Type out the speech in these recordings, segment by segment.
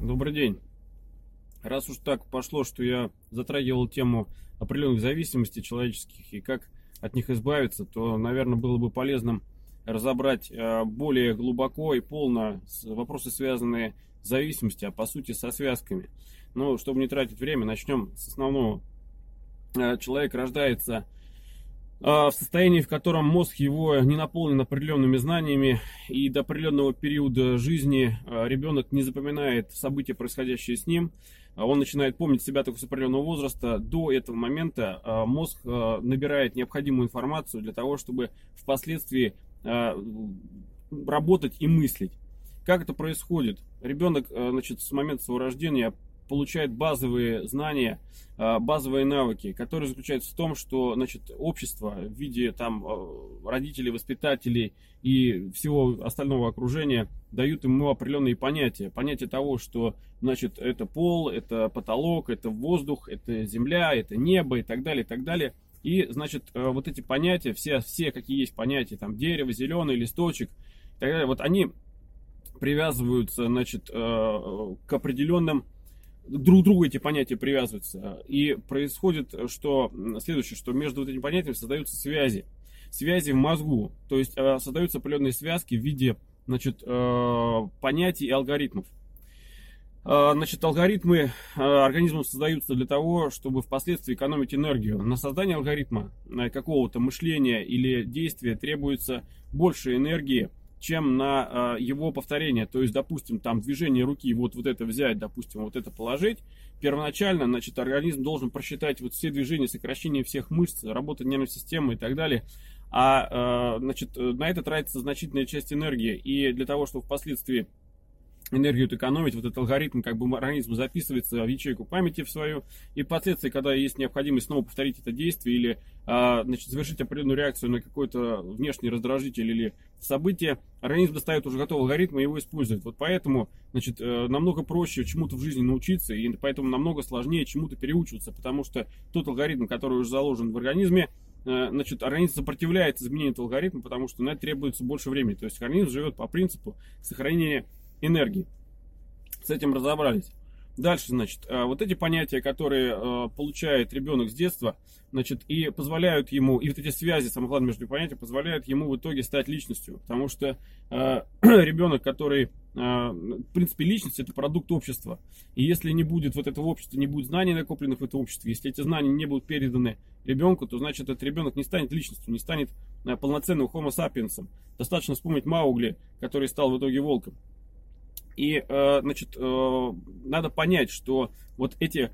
Добрый день. Раз уж так пошло, что я затрагивал тему определенных зависимостей человеческих и как от них избавиться, то, наверное, было бы полезным разобрать э, более глубоко и полно вопросы, связанные с зависимостью, а по сути со связками. Но чтобы не тратить время, начнем с основного. Э, человек рождается в состоянии, в котором мозг его не наполнен определенными знаниями, и до определенного периода жизни а, ребенок не запоминает события, происходящие с ним, а он начинает помнить себя только с определенного возраста. До этого момента мозг набирает необходимую информацию для того, чтобы впоследствии работать и мыслить. Как это происходит? Ребенок значит, с момента своего рождения получает базовые знания, а, базовые навыки, которые заключаются в том, что значит, общество в виде там, а, родителей, воспитателей и всего остального окружения дают ему определенные понятия. Понятие того, что значит, это пол, это потолок, это воздух, это земля, это небо и так далее, и так далее. И, значит, а, вот эти понятия, все, все какие есть понятия, там, дерево, зеленый, листочек, и так далее, вот они привязываются, значит, к определенным друг к другу эти понятия привязываются. И происходит что следующее, что между вот этими понятиями создаются связи. Связи в мозгу. То есть э, создаются определенные связки в виде значит, э, понятий и алгоритмов. Э, значит, алгоритмы организмом создаются для того, чтобы впоследствии экономить энергию. На создание алгоритма какого-то мышления или действия требуется больше энергии, чем на э, его повторение. То есть, допустим, там движение руки, вот, вот это взять, допустим, вот это положить. Первоначально, значит, организм должен просчитать вот все движения, сокращение всех мышц, работу нервной системы и так далее. А, э, значит, на это тратится значительная часть энергии. И для того, чтобы впоследствии энергию экономить, вот этот алгоритм как бы организм записывается в ячейку памяти в свою, и впоследствии, когда есть необходимость снова повторить это действие или а, значит, завершить определенную реакцию на какой-то внешний раздражитель или событие, организм достает уже готовый алгоритм и его использует. Вот поэтому значит, э, намного проще чему-то в жизни научиться, и поэтому намного сложнее чему-то переучиваться, потому что тот алгоритм, который уже заложен в организме, э, значит, организм сопротивляется изменению этого алгоритма, потому что на это требуется больше времени. То есть организм живет по принципу сохранения энергии. С этим разобрались. Дальше, значит, э, вот эти понятия, которые э, получает ребенок с детства, значит, и позволяют ему, и вот эти связи, самое главное между понятиями, позволяют ему в итоге стать личностью. Потому что э, ребенок, который, э, в принципе, личность это продукт общества. И если не будет вот этого общества, не будет знаний накопленных в этом обществе, если эти знания не будут переданы ребенку, то значит этот ребенок не станет личностью, не станет э, полноценным homo sapiens. Достаточно вспомнить Маугли, который стал в итоге волком. И, э, значит, э, надо понять, что вот эти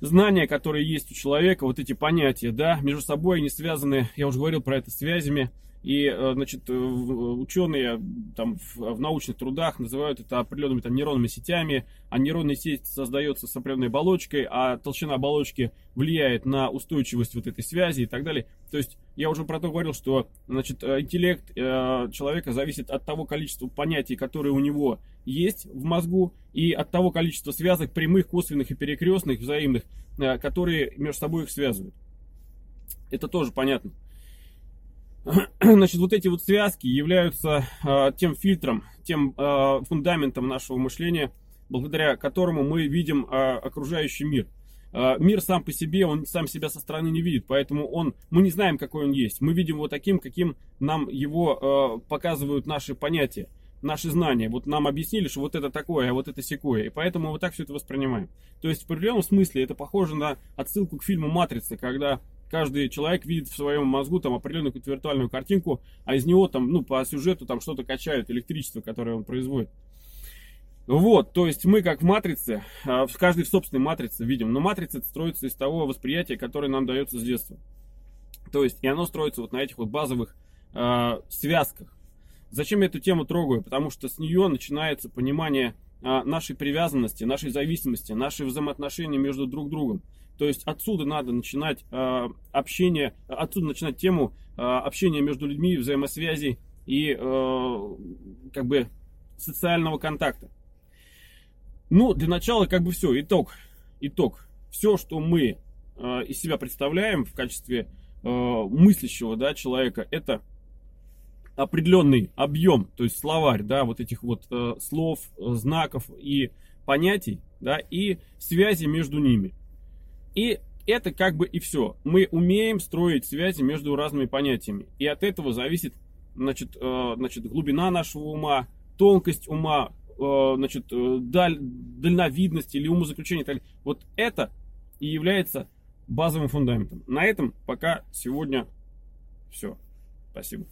знания, которые есть у человека, вот эти понятия, да, между собой они связаны, я уже говорил про это, связями, и, э, значит, ученые там в, в научных трудах называют это определенными там нейронными сетями, а нейронная сеть создается с определенной оболочкой, а толщина оболочки влияет на устойчивость вот этой связи и так далее. То есть я уже про то говорил, что, значит, интеллект человека зависит от того количества понятий, которые у него есть в мозгу и от того количества связок прямых, косвенных и перекрестных, взаимных, э, которые между собой их связывают. Это тоже понятно. Значит, вот эти вот связки являются э, тем фильтром, тем э, фундаментом нашего мышления, благодаря которому мы видим э, окружающий мир. Э, мир сам по себе, он сам себя со стороны не видит, поэтому он, мы не знаем, какой он есть. Мы видим его таким, каким нам его э, показывают наши понятия наши знания. Вот нам объяснили, что вот это такое, а вот это секое. И поэтому вот так все это воспринимаем. То есть в определенном смысле это похоже на отсылку к фильму «Матрица», когда каждый человек видит в своем мозгу там определенную какую-то виртуальную картинку, а из него там, ну, по сюжету там что-то качают, электричество, которое он производит. Вот, то есть мы как в матрице, а, в собственной матрице видим, но матрица строится из того восприятия, которое нам дается с детства. То есть и оно строится вот на этих вот базовых э, связках. Зачем я эту тему трогаю? Потому что с нее начинается понимание а, нашей привязанности, нашей зависимости, наши взаимоотношения между друг другом. То есть отсюда надо начинать э, общение, отсюда начинать тему э, общения между людьми, взаимосвязи и э, как бы социального контакта. Ну, для начала как бы все, итог. Итог. Все, что мы э, из себя представляем в качестве э, мыслящего да, человека, это определенный объем, то есть словарь, да, вот этих вот э, слов, знаков и понятий, да, и связи между ними. И это как бы и все. Мы умеем строить связи между разными понятиями. И от этого зависит значит, э, значит, глубина нашего ума, тонкость ума, э, значит, э, даль, дальновидность или умозаключение. Вот это и является базовым фундаментом. На этом пока сегодня все. Спасибо.